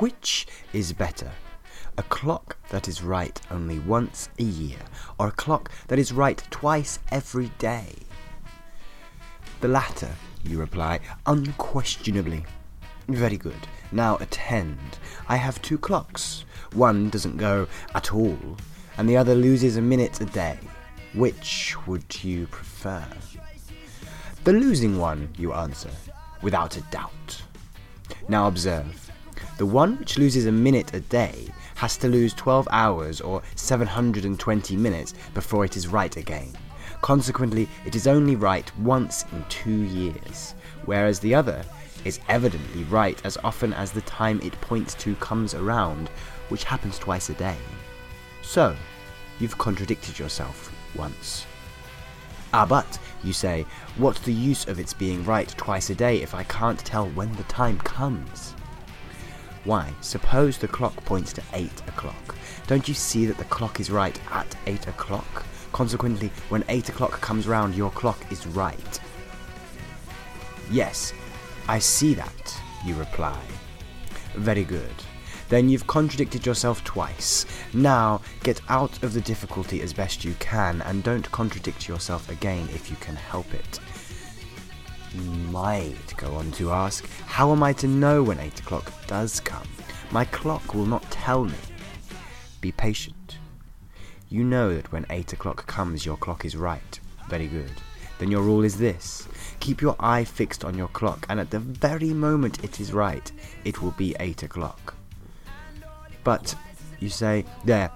Which is better? A clock that is right only once a year, or a clock that is right twice every day? The latter, you reply, unquestionably. Very good. Now attend. I have two clocks. One doesn't go at all, and the other loses a minute a day. Which would you prefer? The losing one, you answer, without a doubt. Now observe. The one which loses a minute a day has to lose 12 hours or 720 minutes before it is right again. Consequently, it is only right once in two years, whereas the other is evidently right as often as the time it points to comes around, which happens twice a day. So, you've contradicted yourself once. Ah, but, you say, what's the use of its being right twice a day if I can't tell when the time comes? Why, suppose the clock points to 8 o'clock. Don't you see that the clock is right at 8 o'clock? Consequently, when 8 o'clock comes round, your clock is right. Yes, I see that, you reply. Very good. Then you've contradicted yourself twice. Now, get out of the difficulty as best you can, and don't contradict yourself again if you can help it. Might go on to ask, how am I to know when 8 o'clock does come? My clock will not tell me. Be patient. You know that when 8 o'clock comes, your clock is right. Very good. Then your rule is this Keep your eye fixed on your clock, and at the very moment it is right, it will be 8 o'clock. But, you say, there,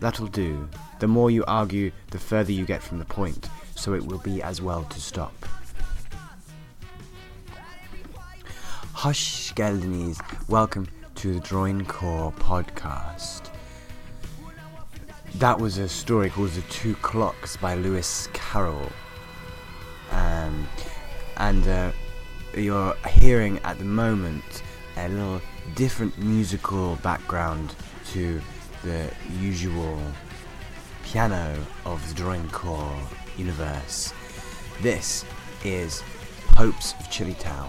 that'll do. The more you argue, the further you get from the point, so it will be as well to stop. Hush, Geldenies, welcome to the Droincore podcast. That was a story called The Two Clocks by Lewis Carroll. Um, and uh, you're hearing at the moment a little different musical background to the usual piano of the Droincore universe. This is Popes of Chilitown,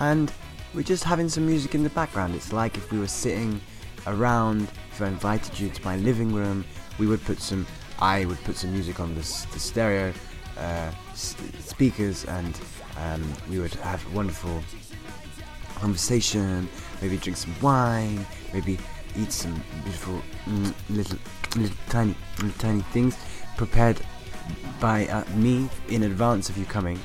and we're just having some music in the background. It's like if we were sitting around, if I invited you to my living room, we would put some, I would put some music on the, the stereo uh, speakers and um, we would have a wonderful conversation, maybe drink some wine, maybe eat some beautiful mm, little, little tiny, little tiny things prepared by uh, me in advance of you coming.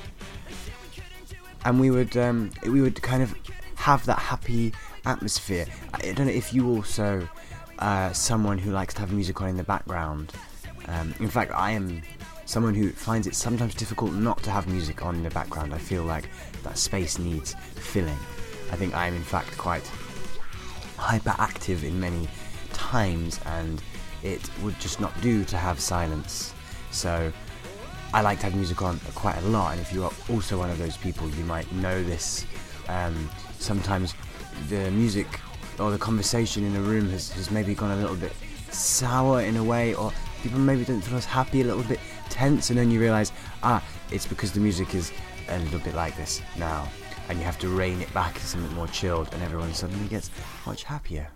And we would, um, we would kind of have that happy atmosphere. I don't know if you also uh, someone who likes to have music on in the background. Um, in fact, I am someone who finds it sometimes difficult not to have music on in the background. I feel like that space needs filling. I think I am, in fact, quite hyperactive in many times, and it would just not do to have silence. So I like to have music on quite a lot, and if you are also one of those people, you might know this. Um, sometimes the music or the conversation in a room has, has maybe gone a little bit sour in a way, or people maybe don't feel as happy, a little bit tense, and then you realize, ah, it's because the music is a little bit like this now, and you have to rein it back to something more chilled, and everyone suddenly gets much happier.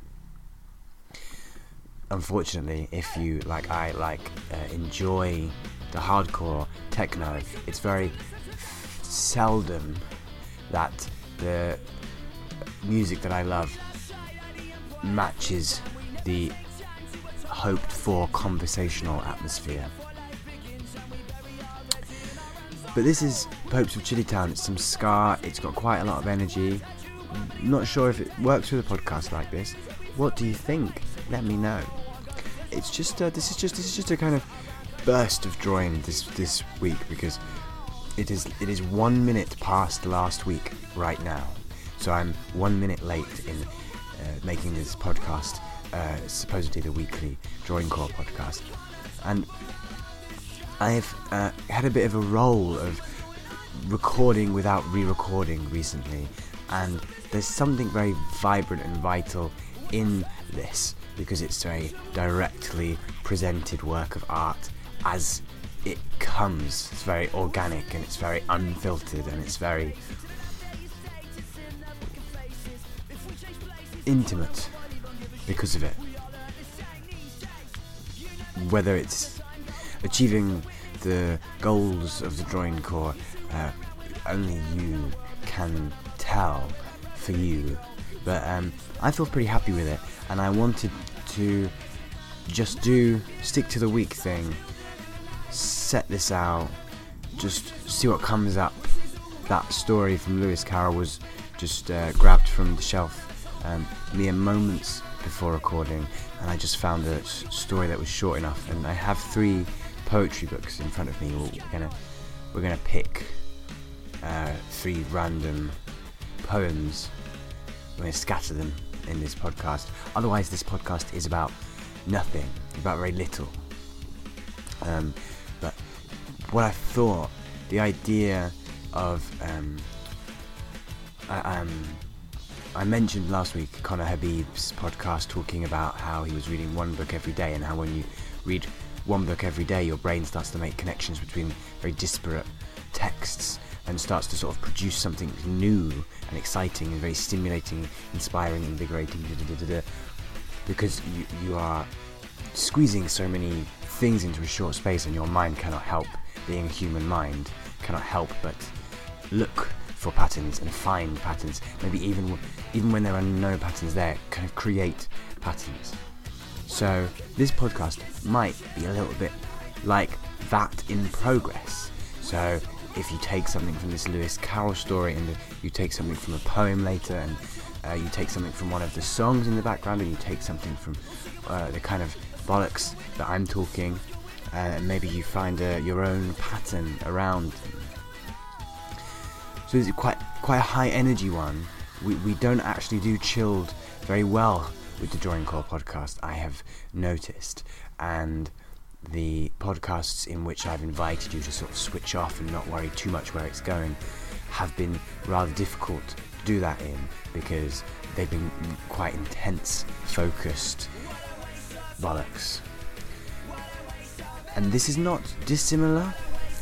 Unfortunately, if you, like I, like uh, enjoy the hardcore techno, it's very seldom that the music that I love matches the hoped for conversational atmosphere. But this is Popes of Chilitown. It's some ska. It's got quite a lot of energy. Not sure if it works with a podcast like this. What do you think? Let me know. It's just uh, this is just this is just a kind of burst of drawing this this week because it is it is one minute past last week right now. So I'm one minute late in uh, making this podcast, uh, supposedly the weekly Droincore podcast, and I've uh, had a bit of a role of recording without re-recording recently, and there's something very vibrant and vital in this because it's a directly presented work of art as it comes. It's very organic and it's very unfiltered and it's very intimate because of it. Whether it's achieving the goals of the droincore, uh, only you can tell for you. But um, I feel pretty happy with it, and I wanted to just do stick to the week thing, set this out, just see what comes up. That story from Lewis Carroll was just uh, grabbed from the shelf um, mere moments before recording, and I just found a story that was short enough. And I have three poetry books in front of me. We're gonna we're gonna pick uh, three random poems. We're gonna scatter them in this podcast. Otherwise, this podcast is about nothing, about very little. Um, what I thought, the idea of um, I, um, I mentioned last week Conner Habib's podcast talking about how he was reading one book every day and how when you read one book every day, your brain starts to make connections between very disparate texts and starts to sort of produce something new and exciting and very stimulating, inspiring, invigorating, da, da, da, because you, you are squeezing so many things into a short space and your mind cannot help, being human mind, cannot help but look for patterns and find patterns. Maybe even even when there are no patterns there, kind of create patterns. So this podcast might be a little bit like that in progress. So if you take something from this Lewis Carroll story and you take something from a poem later and uh, you take something from one of the songs in the background and you take something from uh, the kind of bollocks that I'm talking and maybe you find uh, your own pattern around so it's quite quite a high energy one we, we don't actually do chilled very well with the Droincore podcast, I have noticed. And the podcasts in which I've invited you to sort of switch off and not worry too much where it's going have been rather difficult to do that in because they've been quite intense, focused bollocks. And this is not dissimilar.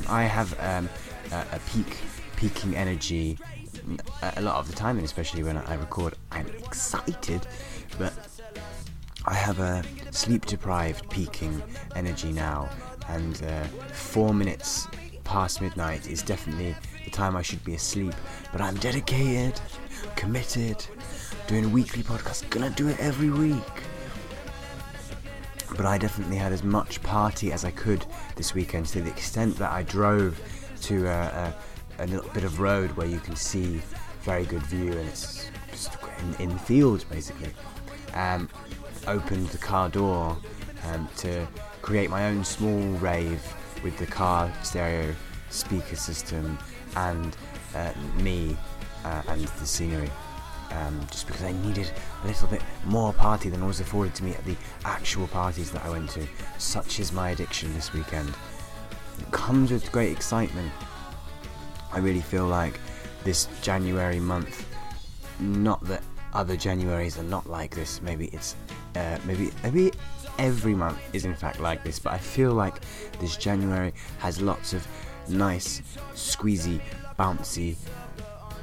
I have um, a, a peak, peaking energy a lot of the time, and especially when I record, I'm excited, but I have a sleep deprived, peaking energy now, and uh, four minutes past midnight is definitely the time I should be asleep. But I'm dedicated, committed, doing a weekly podcast, gonna do it every week. But I definitely had as much party as I could this weekend to the extent that I drove to a, a, a little bit of road where you can see very good view and it's just in, in fields basically. Um, opened the car door um, to create my own small rave with the car stereo speaker system and uh, me uh, and the scenery. Um, just because I needed a little bit more party than was afforded to me at the actual parties that I went to. Such is my addiction this weekend. It comes with great excitement. I really feel like this January month. Not that other Januaries are not like this. Maybe it's uh, maybe maybe every month is in fact like this. But I feel like this January has lots of nice, squeezy, bouncy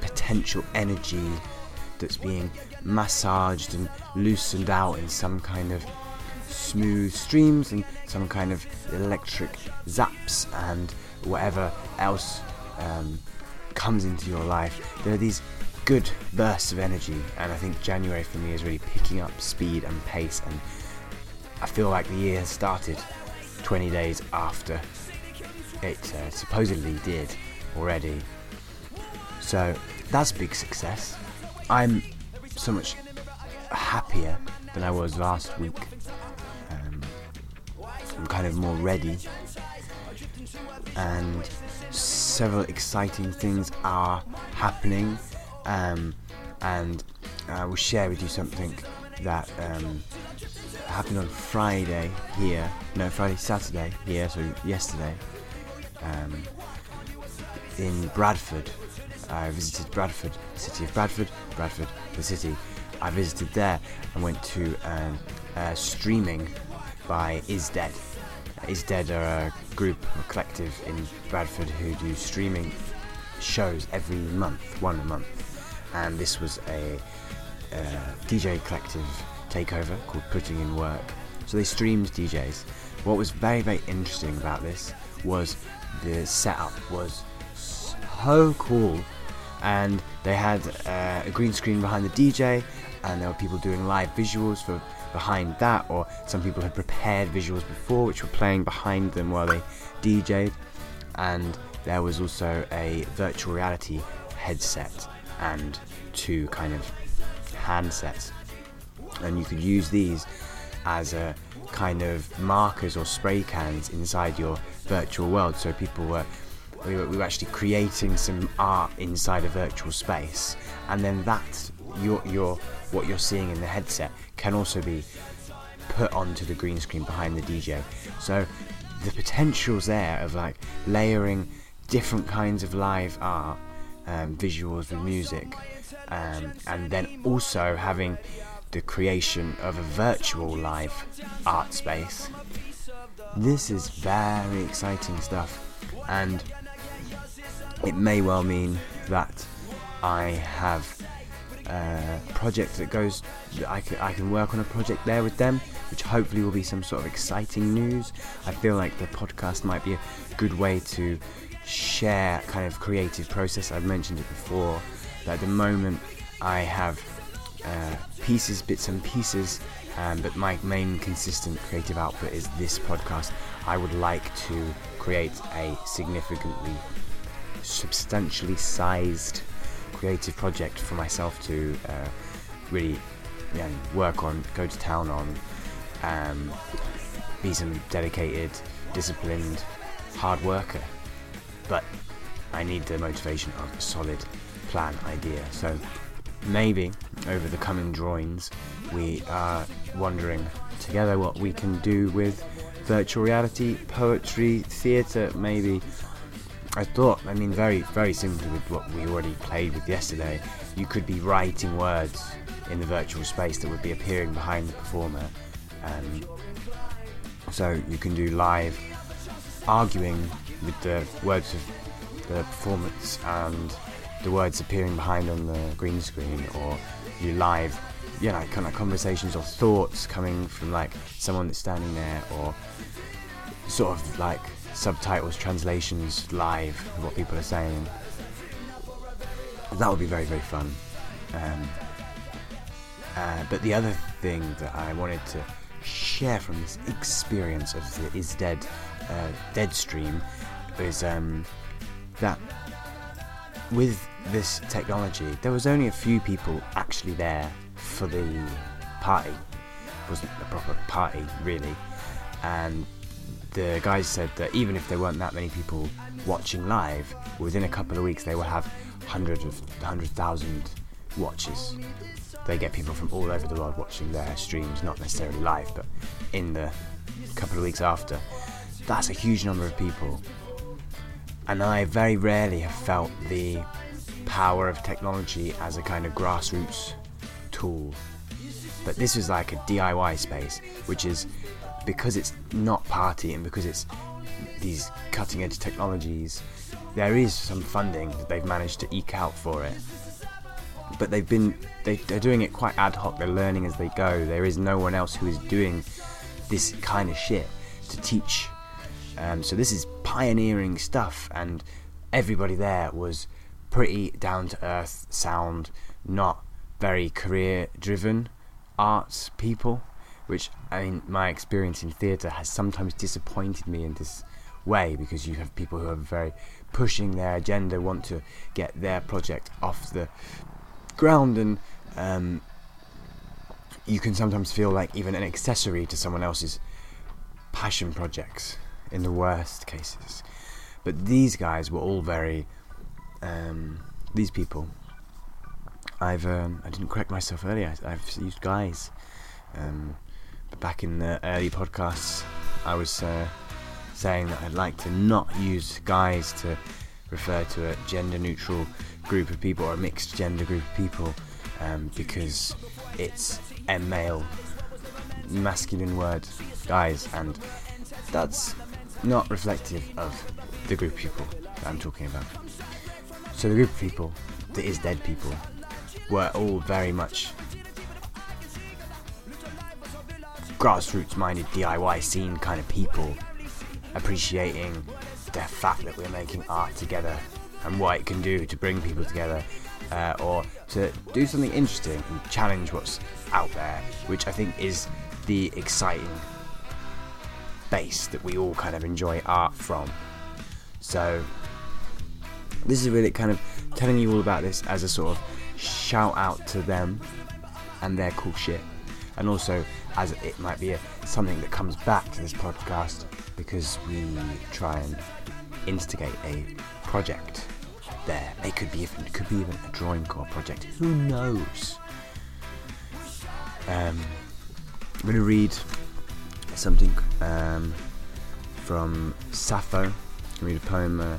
potential energy that's being massaged and loosened out in some kind of smooth streams and some kind of electric zaps and whatever else um, comes into your life, there are these good bursts of energy, and I think January for me is really picking up speed and pace, and I feel like the year has started 20 days after it uh, supposedly did already. So that's big success. I'm so much happier than I was last week. Um, I'm kind of more ready, and several exciting things are happening, um, and I will share with you something that um, happened on Friday here. No, Friday, Saturday here. So yesterday, um, in Bradford. I visited Bradford, the city of Bradford, Bradford, the city. I visited there and went to um, uh, streaming by Is Dead. Is Dead are a group or collective in Bradford who do streaming shows every month, one a month, and this was a uh, DJ collective takeover called Putting in Work. So they streamed DJs. What was very very interesting about this was the setup was so cool, and they had uh, a green screen behind the DJ, and there were people doing live visuals for behind that, or some people had prepared visuals before, which were playing behind them while they DJed, and there was also a virtual reality headset and two kind of handsets, and you could use these as a kind of markers or spray cans inside your virtual world. So people were we were, we were actually creating some art inside a virtual space, and then that your your what you're seeing in the headset can also be put onto the green screen behind the DJ. So the potentials there of like layering different kinds of live art, um, visuals with music, um, and then also having the creation of a virtual live art space. This is very exciting stuff, and it may well mean that I have a project that goes, I can, I can work on a project there with them, which hopefully will be some sort of exciting news. I feel like the podcast might be a good way to share kind of creative process. I've mentioned it before that at the moment I have uh, pieces, bits and pieces, um, but my main consistent creative output is this podcast. I would like to create a significantly, substantially sized creative project for myself to uh, really work on, go to town on, um, be some dedicated, disciplined, hard worker. But I need the motivation of a solid plan idea. So maybe over the coming drawings, we are wondering together what we can do with virtual reality, poetry, theatre, maybe. I thought, I mean, very, very simply with what we already played with yesterday, you could be writing words in the virtual space that would be appearing behind the performer. Um, so you can do live arguing with the words of the performance and the words appearing behind on the green screen, or you live, you know, kind of conversations or thoughts coming from like someone that's standing there, or sort of like subtitles, translations live of what people are saying. That would be very, very fun. Um, uh, but the other thing that I wanted to share from this experience of the Is Dead uh, Dead stream is um, that with this technology, there was only a few people actually there for the party. It wasn't a proper party, really. And the guys said that even if there weren't that many people watching live, within a couple of weeks they will have hundreds of hundred thousand watches. They get people from all over the world watching their streams, not necessarily live, but in the couple of weeks after. That's a huge number of people. And I very rarely have felt the power of technology as a kind of grassroots tool. But this was like a DIY space, which is because it's not party and because it's these cutting edge technologies, there is some funding that they've managed to eke out for it. But they've been they, they're doing it quite ad hoc. They're learning as they go. There is no one else who is doing this kind of shit to teach. Um, so this is pioneering stuff, and everybody there was pretty down to earth, sound, not very career driven arts people, which I mean, my experience in theatre has sometimes disappointed me in this way because you have people who are very pushing their agenda, want to get their project off the ground, and um, you can sometimes feel like even an accessory to someone else's passion projects in the worst cases. But these guys were all very um, these people. I've um, I didn't correct myself earlier. I, have used guys. Um, back in the early podcasts, I was uh, saying that I'd like to not use guys to refer to a gender-neutral group of people or a mixed gender group of people um, because it's a male, masculine word, guys, and that's not reflective of the group of people that I'm talking about. So the group of people, that is dead people, were all very much grassroots minded DIY scene kind of people, appreciating the fact that we're making art together and what it can do to bring people together. Uh, or to do something interesting and challenge what's out there, which I think is the exciting base that we all kind of enjoy art from. So, this is really kind of telling you all about this as a sort of shout out to them and their cool shit, and also as it might be a, something that comes back to this podcast because we try and instigate a project there. It could be even, it could be even a droincore project. Who knows? Um, I'm going to read something um, from Sappho. I'm read a poem uh,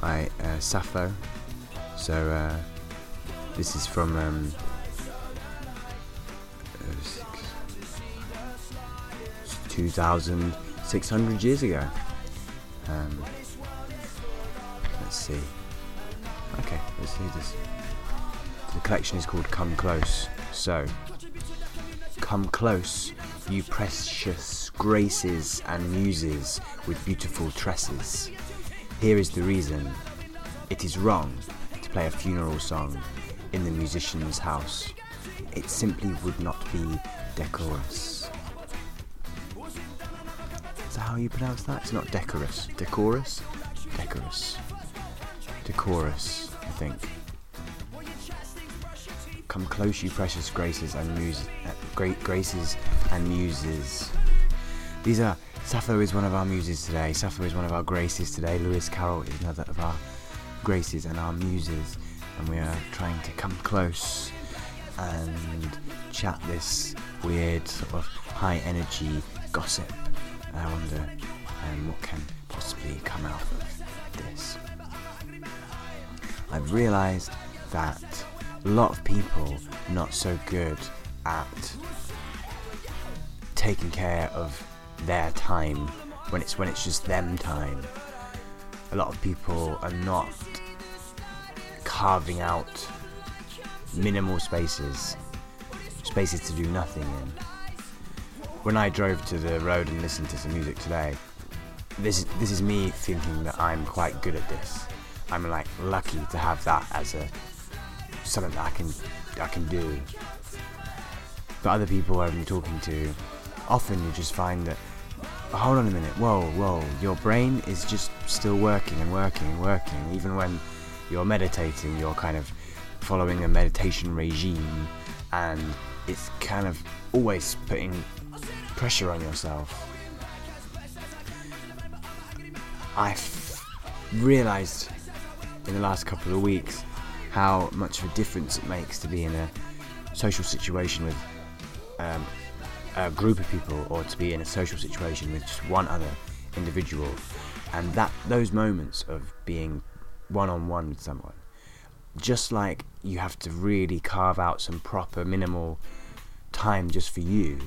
by uh, Sappho. So uh, this is from um, 2,600 years ago. Um, let's see. Okay, let's see this. The collection is called Come Close. So, come close, you precious graces and muses with beautiful tresses. Here is the reason it is wrong to play a funeral song in the musician's house. It simply would not be decorous. That how you pronounce that? It's not decorous. Decorous? Decorous. Decorous, I think. Come close, you precious graces and muses, uh, great graces and muses. These are Sappho is one of our muses today. Sappho is one of our graces today. Lewis Carroll is another of our graces and our muses, and we are trying to come close and chat this weird sort of high energy gossip. I wonder um, what can possibly come out of this. I've realised that a lot of people not so good at taking care of their time when it's when it's just them time. A lot of people are not carving out minimal spaces, spaces to do nothing in. When I drove to the road and listened to some music today, this this is me thinking that I'm quite good at this. I'm like lucky to have that as a something that I can I can do. But other people I'm talking to, often you just find that hold on a minute, whoa, whoa, your brain is just still working and working and working, even when you're meditating, you're kind of following a meditation regime, and it's kind of always putting pressure on yourself. I've realized in the last couple of weeks how much of a difference it makes to be in a social situation with um, a group of people or to be in a social situation with just one other individual and that those moments of being one-on-one with someone just like you have to really carve out some proper minimal time just for you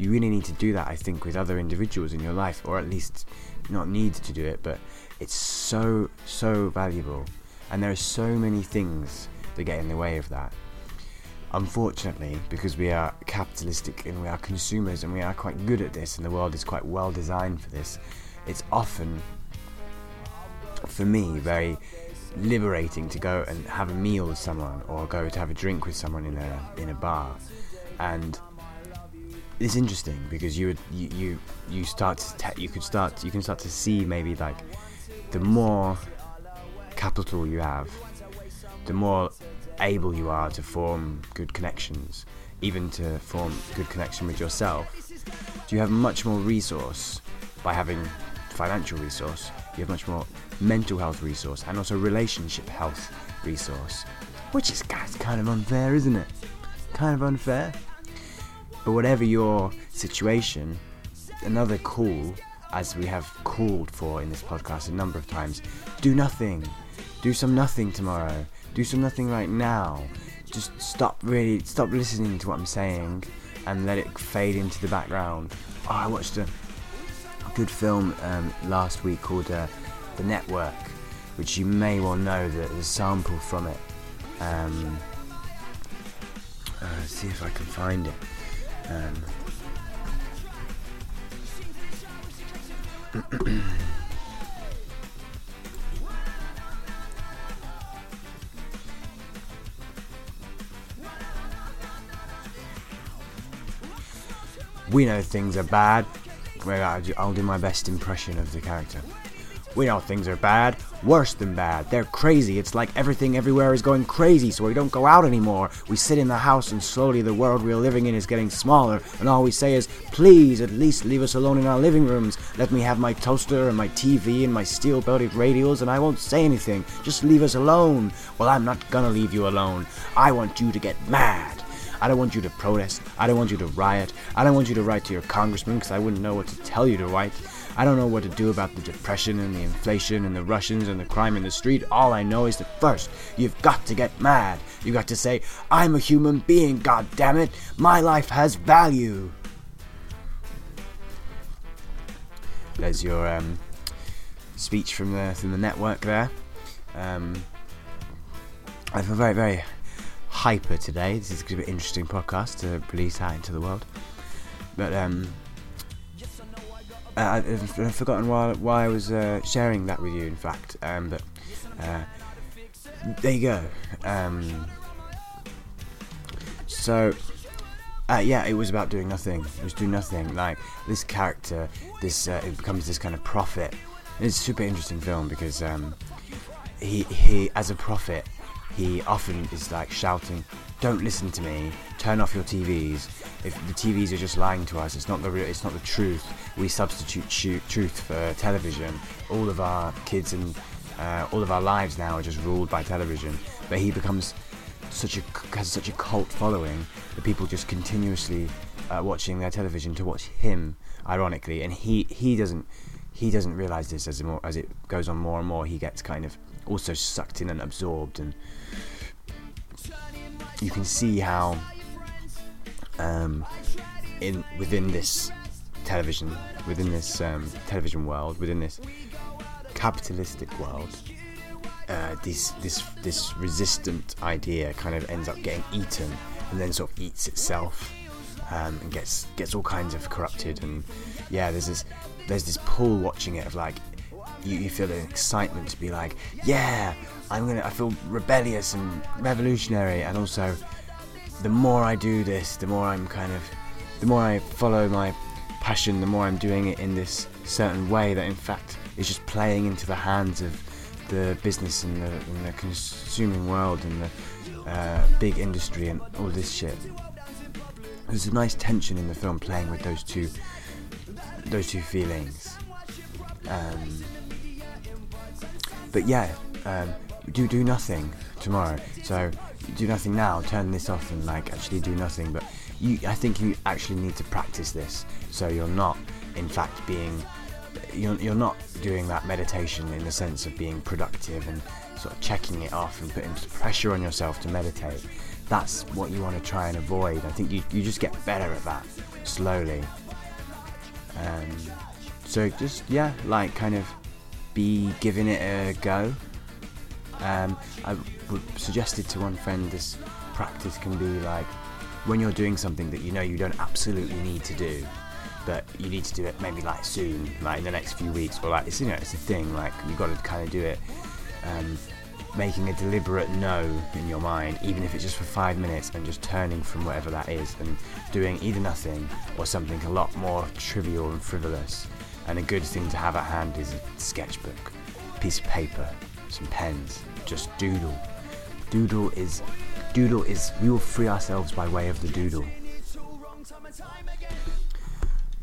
you really need to do that i think with other individuals in your life or at least not need to do it but it's so so valuable and there are so many things that get in the way of that. Unfortunately, because we are capitalistic and we are consumers and we are quite good at this, and the world is quite well designed for this, it's often, for me, very liberating to go and have a meal with someone or go to have a drink with someone in a in a bar, and it's interesting because you you you start to te- you could start you can start to see maybe like the more capital you have, the more able you are to form good connections, even to form good connection with yourself. You have much more resource by having financial resource. You have much more mental health resource and also relationship health resource, which is kind of unfair, isn't it? Kind of unfair. But whatever your situation, another call, as we have called for in this podcast a number of times, do nothing. Do some nothing tomorrow. Do some nothing right now. Just stop really, stop listening to what I'm saying and let it fade into the background. Oh, I watched a good film um, last week called uh, The Network, which you may well know there's a sample from it. Um, uh, see if I can find it. We know things are bad. I'll do my best impression of the character. We know things are bad, worse than bad. They're crazy. It's like everything everywhere is going crazy, so we don't go out anymore. We sit in the house, and slowly the world we're living in is getting smaller, and all we say is, please, at least leave us alone in our living rooms. Let me have my toaster and my TV and my steel belted radials, and I won't say anything. Just leave us alone. Well, I'm not gonna leave you alone. I want you to get mad. I don't want you to protest. I don't want you to riot. I don't want you to write to your congressman because I wouldn't know what to tell you to write. I don't know what to do about the depression and the inflation and the Russians and the crime in the street. All I know is that first, you've got to get mad. You've got to say, I'm a human being, god damn it. My life has value. There's your um, speech from the from the network there. Um, I feel very very hyper today. This is going to be an interesting podcast to release out into the world. But um, I, have forgotten why, why I was uh, sharing that with you, in fact. Um, but uh, there you go. Um, so, uh, yeah, it was about doing nothing. It was doing nothing. Like this character, this uh, it becomes this kind of prophet. It's a super interesting film because um, he he as a prophet he often is like shouting, "Don't listen to me! Turn off your TVs! If the TVs are just lying to us, it's not the real, it's not the truth. We substitute truth for television. All of our kids and uh, all of our lives now are just ruled by television. But he becomes such a has such a cult following that people just continuously uh, watching their television to watch him. Ironically, and he he doesn't he doesn't realize this as more as it goes on more and more. He gets kind of also sucked in and absorbed, and you can see how um, in within this television, within this um, television world, within this capitalistic world, uh, this this this resistant idea kind of ends up getting eaten, and then sort of eats itself, um, and gets gets all kinds of corrupted, and yeah, there's this there's this pull watching it of like you, you feel an excitement to be like, yeah, I'm gonna. I feel rebellious and revolutionary, and also, the more I do this, the more I'm kind of, the more I follow my passion, the more I'm doing it in this certain way that, in fact, is just playing into the hands of the business and the, and the consuming world and the uh, big industry and all this shit. There's a nice tension in the film playing with those two, those two feelings. Um, but yeah, um, do do nothing tomorrow. So do nothing now. Turn this off and like actually do nothing. But you, I think you actually need to practice this. So you're not, in fact, being you're, you're not doing that meditation in the sense of being productive and sort of checking it off and putting pressure on yourself to meditate. That's what you want to try and avoid. I think you, you just get better at that slowly. Um, so just yeah, like kind of be giving it a go. Um, I suggested to one friend this practice can be like when you're doing something that you know you don't absolutely need to do, but you need to do it maybe like soon, like in the next few weeks, or like it's you know it's a thing like you've got to kind of do it. Um, making a deliberate no in your mind, even if it's just for five minutes, and just turning from whatever that is and doing either nothing or something a lot more trivial and frivolous. And a good thing to have at hand is a sketchbook, piece of paper, some pens. Just doodle. Doodle is doodle is we will free ourselves by way of the doodle.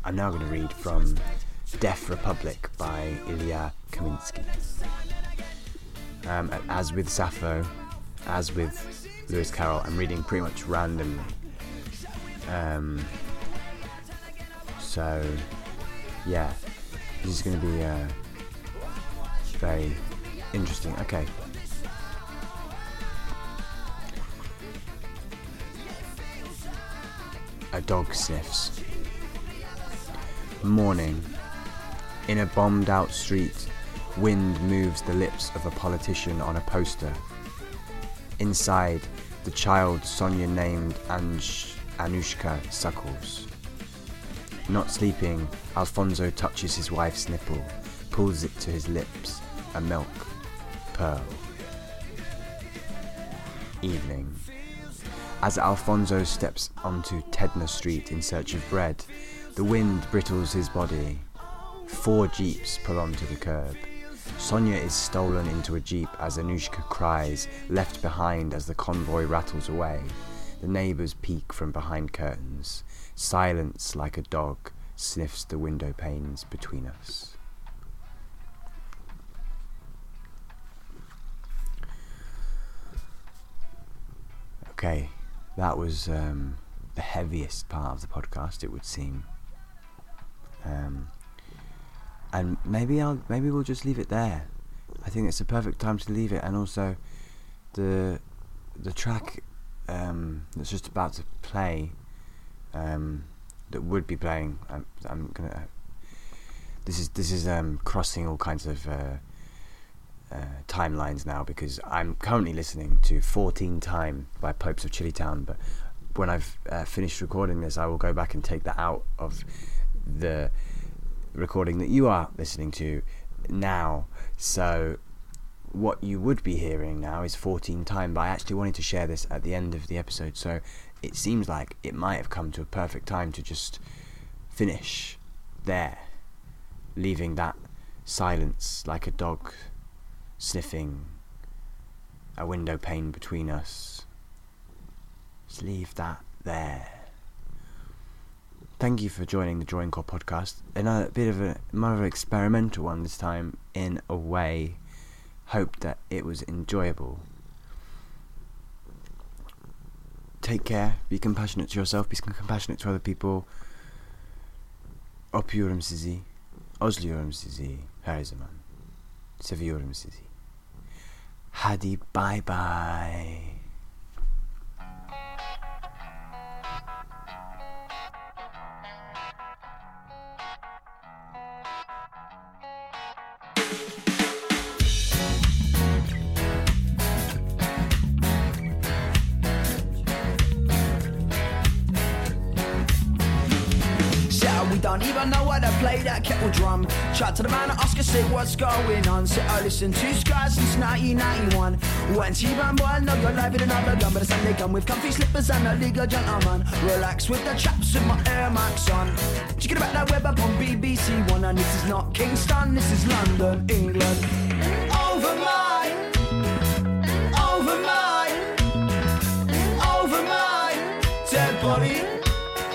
I'm now going to read from Deaf Republic by Ilya Kaminsky. Um, as with Sappho, as with Lewis Carroll, I'm reading pretty much randomly. Um, so, yeah, this is going to be uh, very interesting. Okay. A dog sniffs. Morning. In a bombed out street, wind moves the lips of a politician on a poster. Inside, the child Sonia named Anj- Anushka suckles. Not sleeping, Alfonso touches his wife's nipple, pulls it to his lips, a milk Evening. As Alfonso steps onto Tedna Street in search of bread, the wind brittles his body. Four jeeps pull onto the curb. Sonia is stolen into a jeep as Anushka cries, left behind as the convoy rattles away. The neighbours peek from behind curtains. Silence like a dog sniffs the window panes between us. Okay, that was um, the heaviest part of the podcast, it would seem. Um, and maybe I'll maybe we'll just leave it there. I think it's a perfect time to leave it, and also the the track um, that's just about to play, um, that would be playing. I'm, I'm gonna. This is this is um, crossing all kinds of uh, uh, timelines now because I'm currently listening to 14 Time by Popes of Chilitown, but when I've uh, finished recording this, I will go back and take that out of the recording that you are listening to now. So, what you would be hearing now is 14 Time, but I actually wanted to share this at the end of the episode, so it seems like it might have come to a perfect time to just finish there, leaving that silence like a dog sniffing a window pane between us. Just leave that there. Thank you for joining the Droincore podcast. Another bit of a more of an experimental one this time, in a way. Hope that it was enjoyable. Take care. Be compassionate to yourself. Be compassionate to other people. Öpüyorum sizi. Özlüyorum sizi her zaman. Seviyorum sizi. 哈迪，拜拜。Say what's going on. Say I listen to Sky since 1991. When T-Bam boy, know you're live in another gun, but it's Sunday come with comfy slippers and a legal gentleman. Relax with the chaps with my Air Max on. Check about that web up on BBC One, and this is not Kingston, this is London, England. Over my, over my, over my dead body.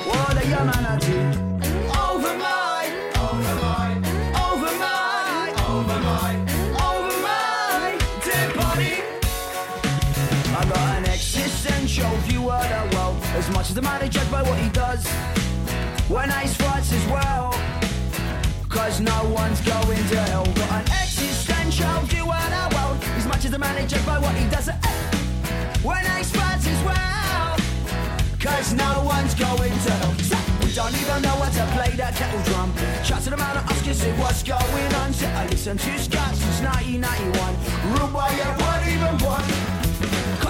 What a humanity. Over As the man is judged by what he does. When ace fights as well. Cause no one's going to hell. Got an existential view of the world. As much as the man is judged by what he does. When ace fights as well. Cause no one's going to hell. We don't even know how to play that kettle drum. Shout to the man and ask see what's going on. I listen to Scott since 1991. Rude boy, you won't even want.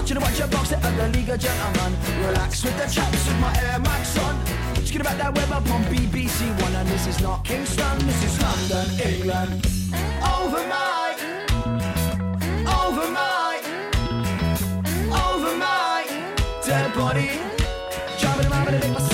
You to watch your box at the League of Gentlemen. Relax with the chaps with my Air Max on. Just about that web up on BBC One, and this is not Kingston, this is London, England. Over my, over my, over my dead body. Driving around with a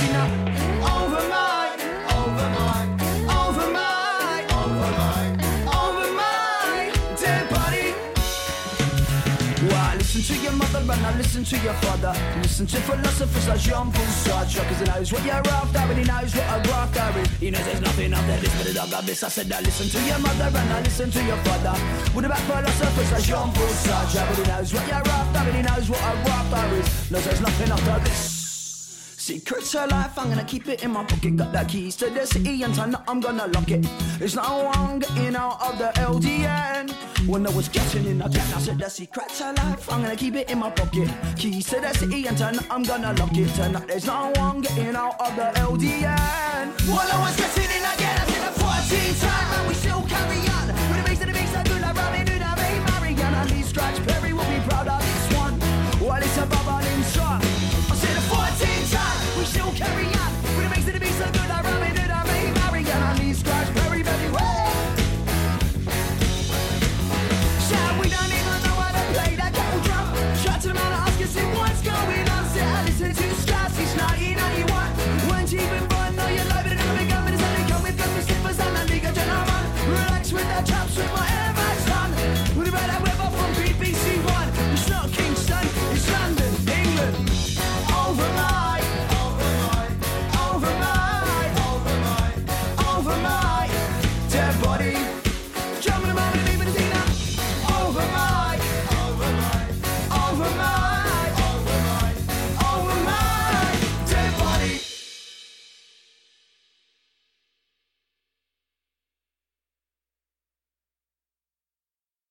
listen to your father. Listen to philosophers like Jean-Paul Sartre. Cause he knows what you're after and he knows what a grafter is. He knows there's nothing there, this but a dog of this. I said I listen to your mother and I listen to your father. What about philosophers like Jean-Paul Sartre? But he knows what you're after and he knows what a grafter is. Knows there's nothing after this. Secrets of life, I'm gonna keep it in my pocket. Got the keys to the city and tonight I'm gonna lock it. There's no one getting out of the LDN. When I was getting in again, I said the secrets of life, I'm gonna keep it in my pocket. Keys to the city and tonight I'm gonna lock it. Tonight there's no one getting out of the LDN. When I was getting in again, I said the 14 time and we still carry on. With the bass and the bass, I do like Robin Hood, I made Mariana. Lee Scratch Perry will be proud